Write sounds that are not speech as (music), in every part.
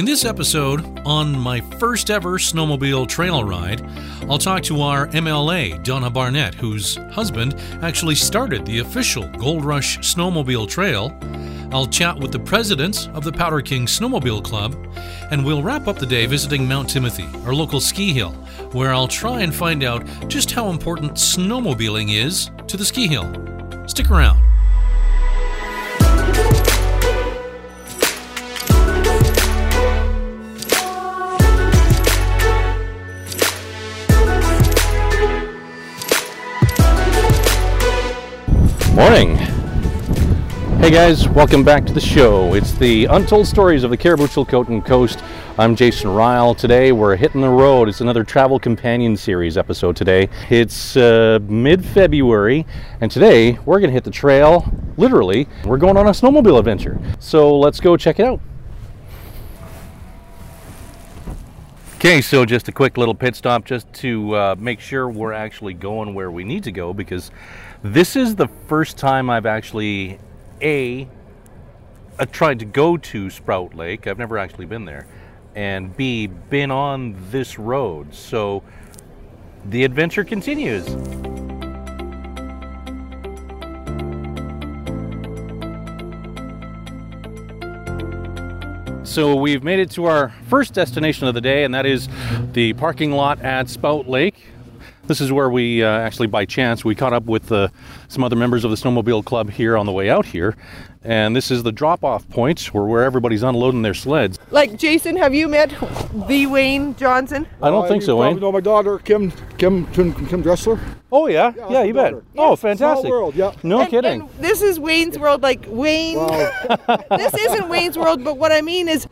In this episode, on my first ever snowmobile trail ride, I'll talk to our MLA, Donna Barnett, whose husband actually started the official Gold Rush Snowmobile Trail. I'll chat with the president of the Powder King Snowmobile Club, and we'll wrap up the day visiting Mount Timothy, our local ski hill, where I'll try and find out just how important snowmobiling is to the ski hill. Stick around. Morning. Hey guys, welcome back to the show. It's the Untold Stories of the Cariboo Chilcotin Coast. I'm Jason Ryle. Today we're hitting the road. It's another Travel Companion Series episode today. It's uh, mid February, and today we're going to hit the trail. Literally, we're going on a snowmobile adventure. So let's go check it out. Okay, so just a quick little pit stop just to uh, make sure we're actually going where we need to go because this is the first time I've actually a uh, tried to go to Spout Lake. I've never actually been there, and b been on this road. So the adventure continues. So we've made it to our first destination of the day, and that is the parking lot at Spout Lake. This is where we uh, actually, by chance, we caught up with uh, some other members of the snowmobile club here on the way out here, and this is the drop-off point where where everybody's unloading their sleds. Like Jason, have you met the Wayne Johnson? I don't Uh, think you so, probably Wayne. know my daughter, Kim, Kim, Kim, Kim Dressler. Oh yeah, Yeah, yeah, you my bet. daughter. Oh, fantastic. Small world, yeah. No And- kidding. and this is Wayne's World, like Wayne. Wow. (laughs) this isn't Wayne's World, but what I mean is,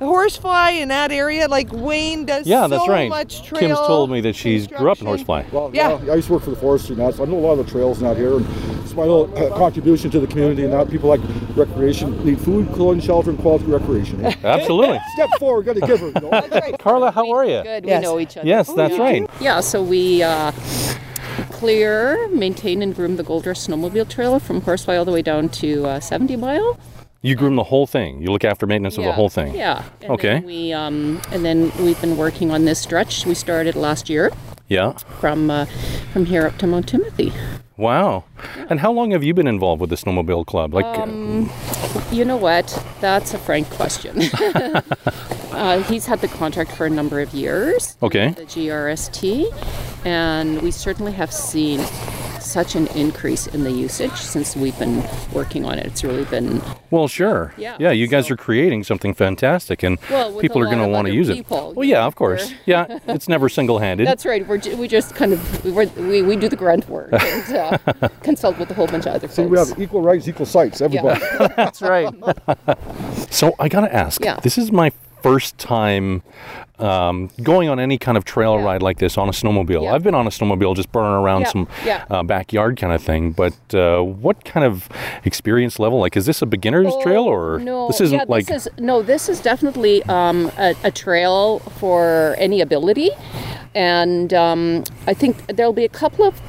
horsefly in that area, like Wayne does yeah, so that's right. much trail. Kim's told me that she's grew up in. Horsefly. well, Yeah. yeah. I used to work for the forestry and that, so I know a lot of the trails out here. And it's my little uh, contribution to the community and that people like recreation need food, clothing, shelter, and quality recreation. eh? (laughs) Absolutely. (laughs) Step forward, got to give her. You know? That's right. Carla, how are you? Good, Yes. we know each other. Yes, that's Yeah. right. Yeah, so we uh, clear, maintain, and groom the Gold Rush Snowmobile Trail from Horsefly all the way down to uh, 70 Mile. You groom the whole thing. You look after maintenance of the whole thing. Yeah. And Okay. We um, and then we've been working on this stretch. We started last year Yeah. from uh, from here up to Mount Timothy. Wow. And how long have you been involved with the snowmobile club? Like, Um, You know what? That's a frank question. (laughs) uh, he's had the contract for a number of years. okay. the GRST, and we certainly have seen such an increase in the usage since we've been working on it. It's really been Well, sure. Yeah, Yeah, you guys are creating something fantastic, and Well, people are going to want to use people, it. Well, yeah, of course. yeah, (laughs) it's never single-handed. that's right. We're, ju- we just kind of we're, we we do the grunt work (laughs) and uh, consult with a whole bunch of other See, we have equal rights, equal sights, everybody. Yeah. (laughs) That's right. so I got to ask. Yeah. This is my first time um, going on any kind of trail Yeah. ride like this on a snowmobile. Yeah. I've been on a snowmobile just burning around Yeah, some. Uh, backyard kind of thing. But uh, what kind of experience level? Like, is this a beginner's trail or Oh, no, this isn't like? this is no. This is definitely um, a, a trail for any ability, and um, I think there'll be a couple of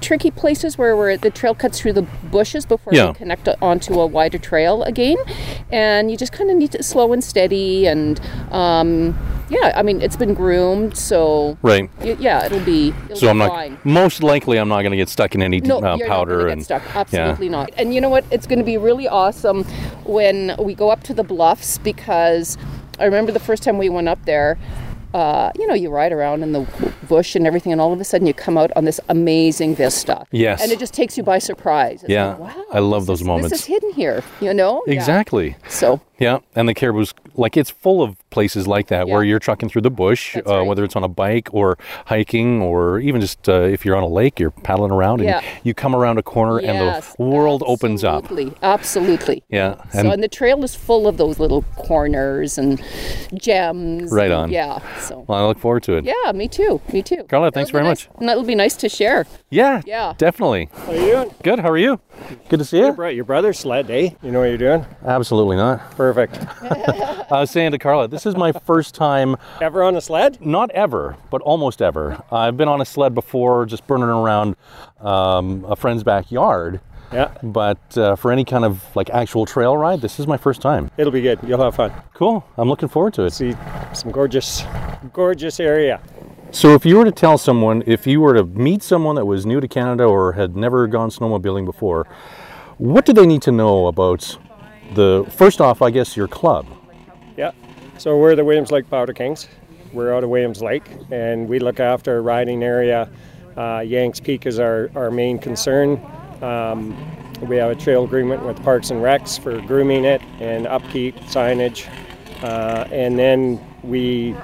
tricky places where, where the trail cuts through the bushes before you connect onto a wider trail again, and you just kind of need to slow and steady and. Yeah, I mean it's been groomed, so Right. y- yeah, it'll be. It'll So be I'm not. fine. Most likely, I'm not going to get stuck in any No, uh, you're powder and get stuck. Absolutely not. And you know what? It's going to be really awesome when we go up to the bluffs because I remember the first time we went up there. Uh, you know, you ride around in the bush and everything, and all of a sudden you come out on this amazing vista. Yes. And it just takes you by surprise. It's Yeah, like, wow, I love those is- moments. This is hidden here, you know? Yeah. Exactly. So, Yeah, and the Cariboo's like it's full of places like that where you're trucking through the bush, uh, right. whether it's on a bike or hiking or even just uh, if you're on a lake, you're paddling around and Yeah. you come around a corner yes, and the world opens up. Absolutely, absolutely. Yeah, So, and and the trail is full of those little corners and gems. Right and- on. Yeah. So. well, I look forward to it. Yeah, me too. Me too. Carla, thanks That'll very be nice- And that'll be nice to share. Yeah, Yeah. definitely. How are you? Good. How are you? Good to see you. Right, your brother's sled, eh? You know what you're doing? Absolutely not. Perfect. I was saying to Carla, this is my first time, Ever on a sled? not ever, but almost ever. I've been on a sled before, just burning around um, a friend's backyard. Yeah, but uh, for any kind of like actual trail ride, this is my first time. it'll be good. You'll have fun. Cool. I'm looking forward to it. See some gorgeous, gorgeous area. So, if you were to tell someone, if you were to meet someone that was new to Canada or had never gone snowmobiling before, what do they need to know about the first off, I guess, your club? So we're the Williams Lake Powder Kings. We're out of Williams Lake, and we look after a riding area. Uh, Yanks Peak is our, our main concern. Um, we have a trail agreement with Parks and Recs for grooming it and upkeep, signage, uh, and then we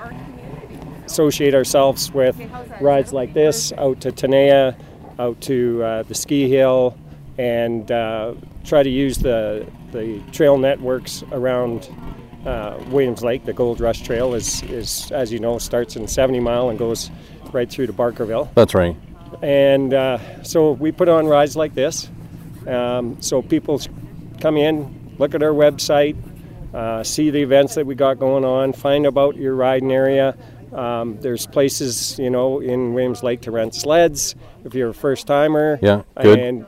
associate ourselves with rides like this out to Tenaya, out to uh, the ski hill, and uh, try to use the, the trail networks around uh, Williams Lake. The Gold Rush Trail is, is, as you know, starts in 70 Mile and goes right through to Barkerville. That's right. And uh, so we put on rides like this. Um, so people come in, look at our website, uh, see the events that we got going on, find about your riding area. Um, there's places, you know, in Williams Lake to rent sleds if you're a first timer. Yeah, good. And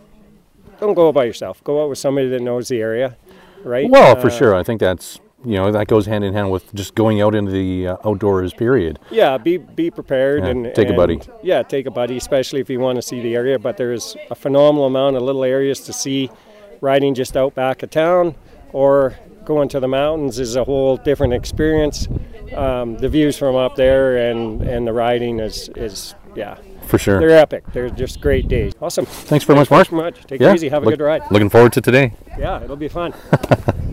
don't go out by yourself. Go out with somebody that knows the area, right? Well, for Uh, sure. I think that's, you know, that goes hand in hand with just going out into the uh, outdoors, period. Yeah, be be prepared Yeah, and take a buddy. Yeah, take a buddy, especially if you want to see the area. But there's a phenomenal amount of little areas to see. Riding just out back of town, or going to the mountains is a whole different experience. Um, the views from up there and and the riding is is yeah, For sure. they're epic. They're just great days. Awesome. Thanks very much, Mark. Thanks very much. Take it easy. Have a look- good ride. Looking forward to today. Yeah, it'll be fun. (laughs)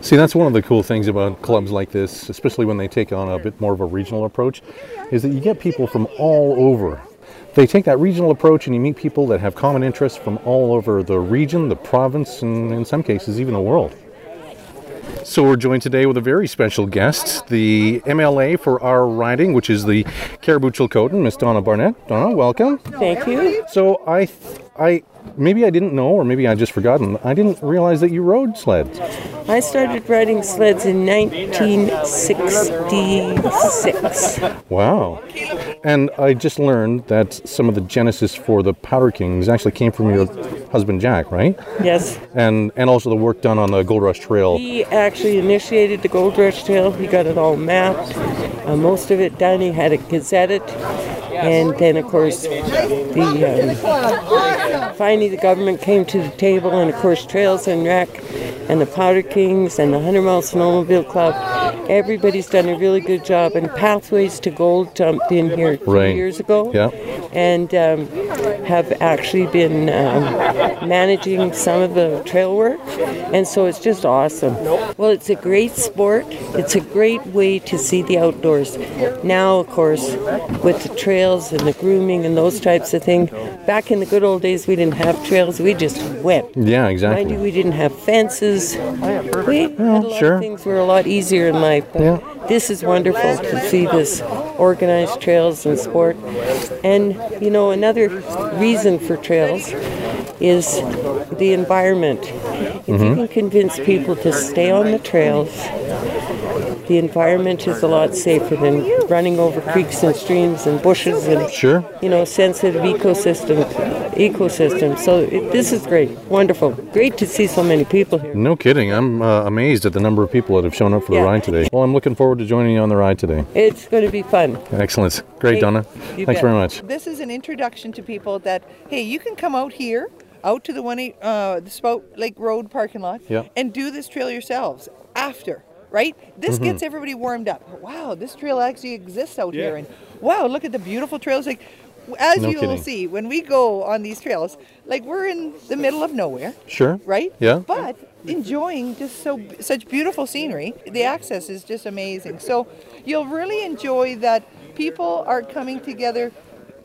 See, that's one of the cool things about clubs like this, especially when they take on a bit more of a regional approach, is that you get people from all over. They take that regional approach and you meet people that have common interests from all over the region, the province, and in some cases, even the world. So we're joined today with a very special guest, the MLA for our riding, which is the Cariboo Chilcotin, Miss Donna Barnett. Donna, welcome. Thank you. So I, th- I maybe I didn't know, or maybe I just forgotten. I didn't realize that you rode sleds. I started riding sleds in 1966. Wow. And I just learned that some of the genesis for the Powder Kings actually came from your husband Jack, right? Yes. And and also the work done on the Gold Rush Trail. He actually initiated the Gold Rush Trail. He got it all mapped, uh, most of it done. He had it gazetted. And then, of course, the um, finally the government came to the table, and of course, Trails and Rec, and the Powder Kings, and the Hundred Mile Snowmobile Club. Everybody's done a really good job. And Pathways to Gold jumped in here two Right. years ago. Yeah. and um, have actually been um, managing some of the trail work, and so it's just awesome. Well, it's a great sport. It's a great way to see the outdoors. Now, of course, with the trails and the grooming and those types of things. Back in the good old days, we didn't have trails. We just went. Yeah, Mind you, exactly. we didn't have fences. We had a lot sure. of things were a lot easier in life. But Yeah. This is wonderful to see this organized trails and sport. And you know, another reason for trails is the environment. If Mm-hmm. you can convince people to stay on the trails, the environment is a lot safer than running over creeks and streams and bushes and Sure. you know, sensitive ecosystem, ecosystem. So it, this is great, wonderful, great to see so many people here. No kidding. I'm uh, amazed at the number of people that have shown up for the ride today. Well, I'm looking forward to joining you on the ride today. It's going to be fun. Excellent. Great, Hey, Donna. Thanks bet. very much. This is an introduction to people that hey, you can come out here, out to the one eight- uh, the Spout Lake Road parking lot, Yeah. and do this trail yourselves after. Right? This Mm-hmm. gets everybody warmed up. Wow, this trail actually exists out here, and wow, look at the beautiful trails. Like, as No you will see when we go on these trails, like we're in the middle of nowhere, Sure. right? Yeah. But enjoying just so such beautiful scenery. The access is just amazing. So you'll really enjoy that. People are coming together,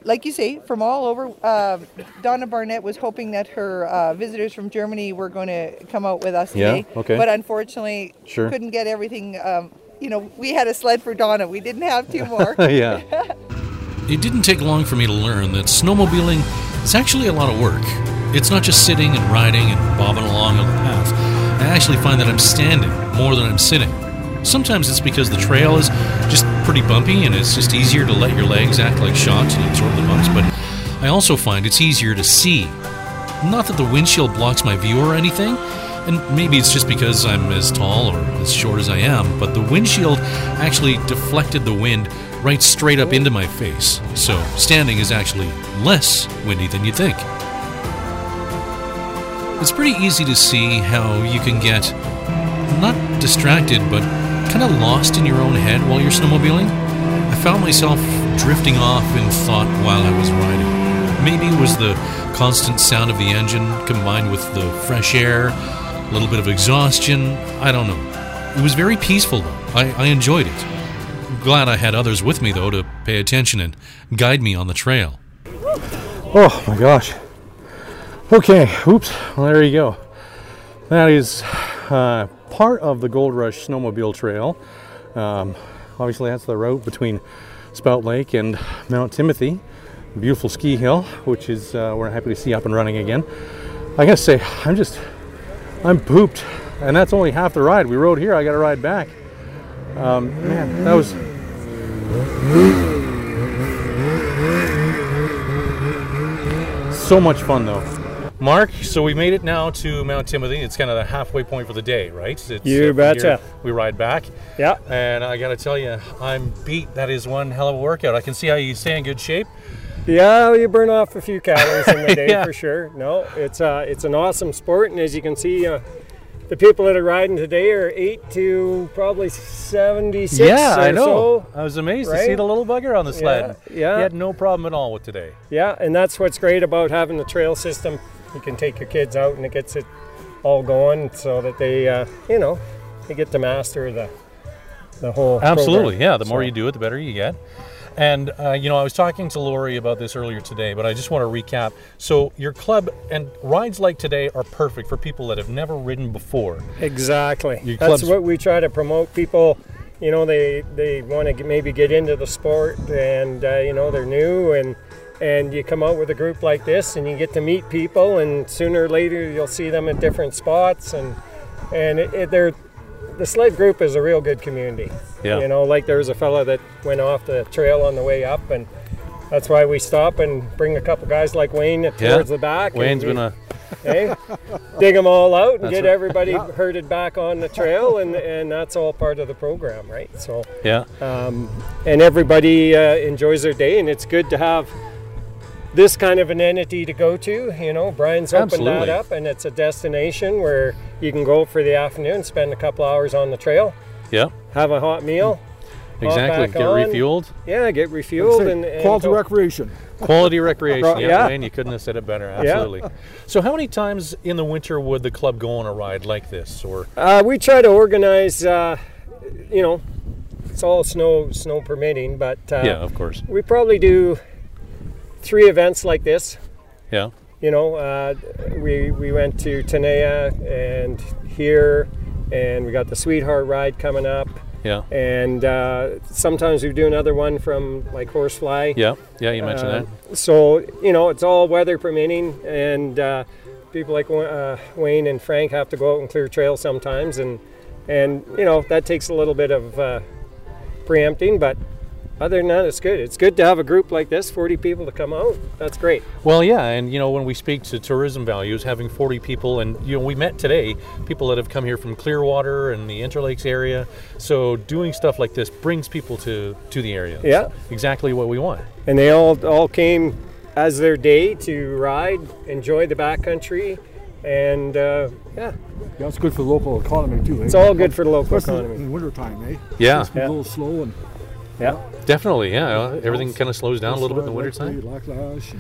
like you say, from all over. Uh, Donna Barnett was hoping that her uh, visitors from Germany were going to come out with us Yeah, today. okay. But unfortunately, Sure. couldn't get everything. Um, you know, we had a sled for Donna. We didn't have two more. (laughs) yeah. (laughs) It didn't take long for me to learn that snowmobiling is actually a lot of work. It's not just sitting and riding and bobbing along on the path. I actually find that I'm standing more than I'm sitting. Sometimes it's because the trail is just pretty bumpy and it's just easier to let your legs act like shots and absorb the bumps, but I also find it's easier to see. Not that the windshield blocks my view or anything, and maybe it's just because I'm as tall or as short as I am, but the windshield actually deflected the wind right straight up into my face. So standing is actually less windy than you'd think. It's pretty easy to see how you can get not distracted, but kind of lost in your own head while you're snowmobiling. I found myself drifting off in thought while I was riding. Maybe it was the constant sound of the engine combined with the fresh air, a little bit of exhaustion. I don't know. It was very peaceful, though. I, I enjoyed it. Glad I had others with me, though, to pay attention and guide me on the trail. Oh my gosh. Okay, oops. Well, there you go. That is uh, part of the Gold Rush Snowmobile Trail. Um, obviously, that's the route between Spout Lake and Mount Timothy. Beautiful ski hill, which is uh, we're happy to see up and running again. I gotta say, I'm just, I'm pooped, and that's only half the ride. We rode here. I got to ride back. Um, man, that was. So much fun though. Mark, so we made it now to Mount Timothy. It's kind of the halfway point for the day, right? It's, You uh, betcha. We ride back. Yeah. And I got to tell you, I'm beat. That is one hell of a workout. I can see how you stay in good shape. Yeah, you burn off a few calories in the (laughs) day Yeah. for sure. No, it's uh, it's an awesome sport, and as you can see, uh, the people that are riding today are eight to probably seventy-six. yeah, I know. So. I was amazed to see the little bugger on the sled. yeah. He had no problem at all with today. Yeah, and that's what's great about having the trail system. You can take your kids out, and it gets it all going, so that they, uh, you know, they get to master the the whole. Absolutely, program. yeah. The more you do it, the better you get. And uh, you know, I was talking to Lori about this earlier today, but I just want to recap. So your club and rides like today are perfect for people that have never ridden before. Exactly. Your That's what we try to promote. People, you know, they they want to maybe get into the sport, and uh, you know they're new, and and you come out with a group like this, and you get to meet people, and sooner or later you'll see them at different spots, and and it, it, they're the sled group is a real good community. Yeah. You know, like there was a fella that went off the trail on the way up, and that's why we stop and bring a couple guys like Wayne towards Yeah. the back. and Wayne's we- been a (laughs) hey, dig them all out and That's get right. everybody herded back on the trail, and, and that's all part of the program, right? So, yeah. um, and everybody uh, enjoys their day, and it's good to have this kind of an entity to go to. You know, Brian's opened Absolutely. that up, and it's a destination where you can go for the afternoon, spend a couple hours on the trail, Yeah. have a hot meal. Exactly. Get on. refueled. Yeah, get refueled and, and Quality go- recreation. Quality recreation. (laughs) Yeah, yeah. Wayne, you couldn't have said it better. Absolutely. So, how many times in the winter would the club go on a ride like this? Or Uh, we try to organize, uh, you know, it's all snow snow permitting, but uh, yeah, of course. we probably do three events like this. Yeah. You know, uh, we we went to Tenaya and here, and we got the Sweetheart ride coming up, Yeah. and uh, sometimes we do another one from like Horsefly. Yeah. Yeah. You mentioned Uh, that. So you know, it's all weather permitting, and uh, people like uh, Wayne and Frank have to go out and clear trails sometimes, and and you know that takes a little bit of uh, preempting, but other than that, it's good. It's good to have a group like this, 40 people to come out. That's great. Well, yeah, and you know when we speak to tourism values, having 40 people, and you know we met today people that have come here from Clearwater and the Interlakes area. So doing stuff like this brings people to to the area. Yeah. exactly what we want. And they all all came as their day to ride, enjoy the backcountry, and uh, yeah, Yeah, it's good for the local economy too. Eh? it's all good for the local Especially economy. in winter time, eh? Yeah. It's been Yeah. a little slow and Yeah. Definitely, yeah. Everything kind of slows down a little bit in the wintertime. Backlash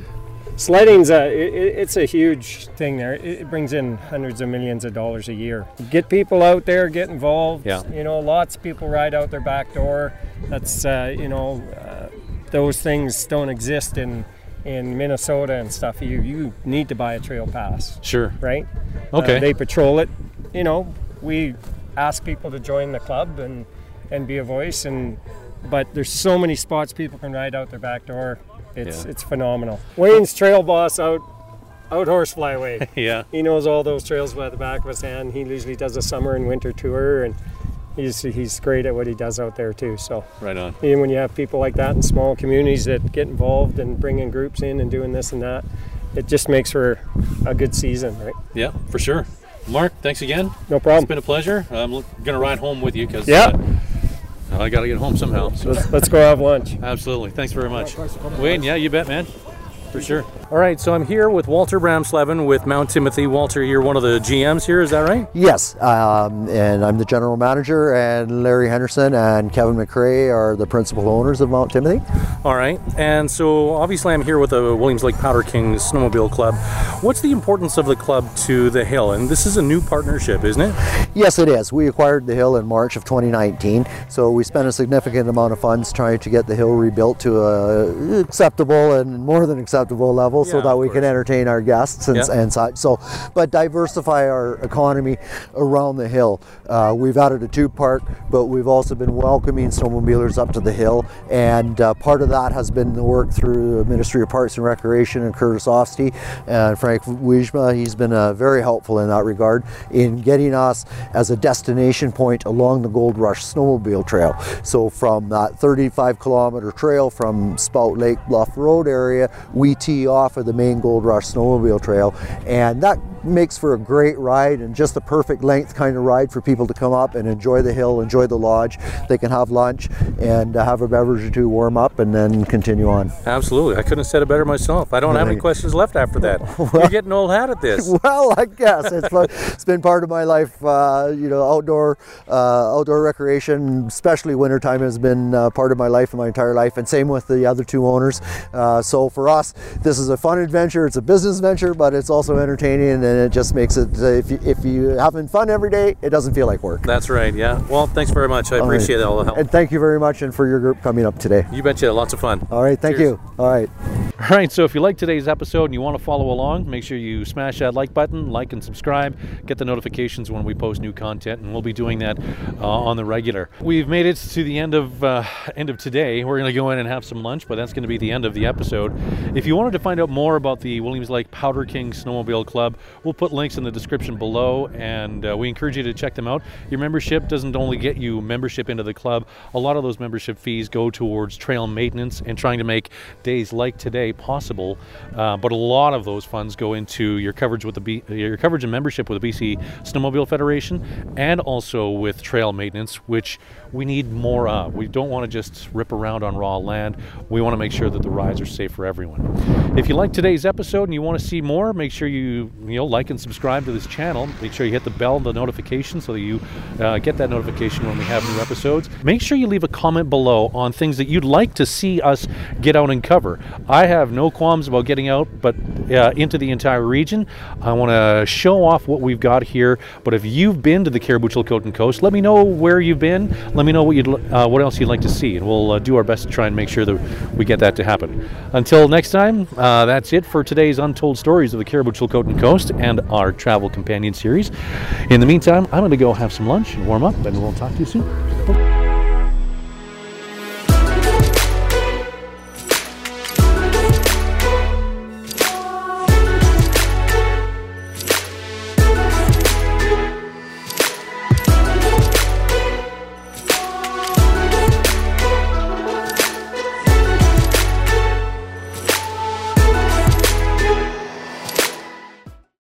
Sledding's a it, it- it's a huge thing there. It, it brings in hundreds of millions of dollars a year. Get people out there, get involved. Yeah. You know, lots of people ride out their back door. That's uh, you know, uh, those things don't exist in in Minnesota and stuff. You you need to buy a trail pass, Sure. right? Okay. Uh, they patrol it. You know, we ask people to join the club and and be a voice and. But there's so many spots people can ride out their back door. It's Yeah. it's phenomenal. Wayne's trail boss out out Horsefly way. (laughs) yeah. he knows all those trails by the back of his hand. He usually does a summer and winter tour, and he's he's great at what he does out there too. So Right on. even when you have people like that in small communities that get involved and bringing groups in and doing this and that, it just makes for a good season, right? Yeah, for sure. Mark, thanks again. No problem. It's been a pleasure. I'm going to ride home with you because Yeah. uh, I got to get home somehow. So Let's, let's go have lunch. Absolutely. Thanks very much. Wayne, yeah, you bet, man. For sure. All right, so I'm here with Walter Bramslevin with Mount Timothy. Walter, you're one of the GMs here, is that right? Yes, um, and I'm the general manager, and Larry Henderson and Kevin McRae are the principal owners of Mount Timothy. All right, and so obviously I'm here with the Williams Lake Powder Kings Snowmobile Club. What's the importance of the club to the Hill? And this is a new partnership, isn't it? Yes, it is. We acquired the hill in March of 2019, so we spent a significant amount of funds trying to get the hill rebuilt to a acceptable and more than acceptable level, so that we can entertain our guests and, Yeah. and such. So, but diversify our economy around the hill. Uh, we've added a tube park, but we've also been welcoming snowmobilers up to the hill, and uh, part of that has been the work through the Ministry of Parks and Recreation and Curtis Ofsty and Frank Wijma. He's been uh, very helpful in that regard in getting us as a destination point along the Gold Rush Snowmobile Trail. So from that 35 kilometer trail from Spout Lake Bluff Road area, we off of the main Gold Rush Snowmobile Trail, and that makes for a great ride and just the perfect length kind of ride for people to come up and enjoy the hill, enjoy the lodge. They can have lunch and uh, have a beverage or two, warm up, and then continue on. Absolutely. I couldn't have said it better myself. I don't have any questions left after that. (laughs) You're getting old hat at this. (laughs) well, I guess it's it's been part of my life. Uh, you know, outdoor uh, outdoor recreation, especially wintertime, has been uh, part of my life and my entire life. And same with the other two owners. Uh, so for us, this is a fun adventure. It's a business venture, but it's also entertaining, and it just makes it. Uh, if you if you having fun every day, it doesn't feel like work. That's right, yeah. Well, thanks very much. I All right. appreciate all the help. And thank you very much, and for your group coming up today. You betcha. Lots of fun. All right, thank Cheers. you. All right. All right, so if you like today's episode and you want to follow along, make sure you smash that like button, like and subscribe, get the notifications when we post new content, and we'll be doing that uh, on the regular. We've made it to the end of uh, end of today. We're going to go in and have some lunch, but that's going to be the end of the episode. If you wanted to find out more about the Williams Lake Powder King Snowmobile Club, we'll put links in the description below, and uh, we encourage you to check them out. Your membership doesn't only get you membership into the club; a lot of those membership fees go towards trail maintenance and trying to make days like today possible. Uh, but a lot of those funds go into your coverage with the B, your coverage and membership with the BC Snowmobile Federation, and also with trail maintenance, which we need more of. We don't want to just rip around on raw land. We want to make sure that the rides are safe for everyone. If you like today's episode and you want to see more, make sure you you know like and subscribe to this channel. Make sure you hit the bell, and the notification, so that you uh, get that notification when we have new episodes. Make sure you leave a comment below on things that you'd like to see us get out and cover. I have no qualms about getting out, but uh, into the entire region. I want to show off what we've got here. But if you've been to the Cariboo Chilcotin Coast, let me know where you've been. Let me know what you'd uh, what else you'd like to see, and we'll uh, do our best to try and make sure that we get that to happen. Until next time, uh, that's it for today's Untold Stories of the Cariboo Chilcotin Coast and our Travel Companion series. In the meantime, I'm going to go have some lunch and warm up, and we'll talk to you soon.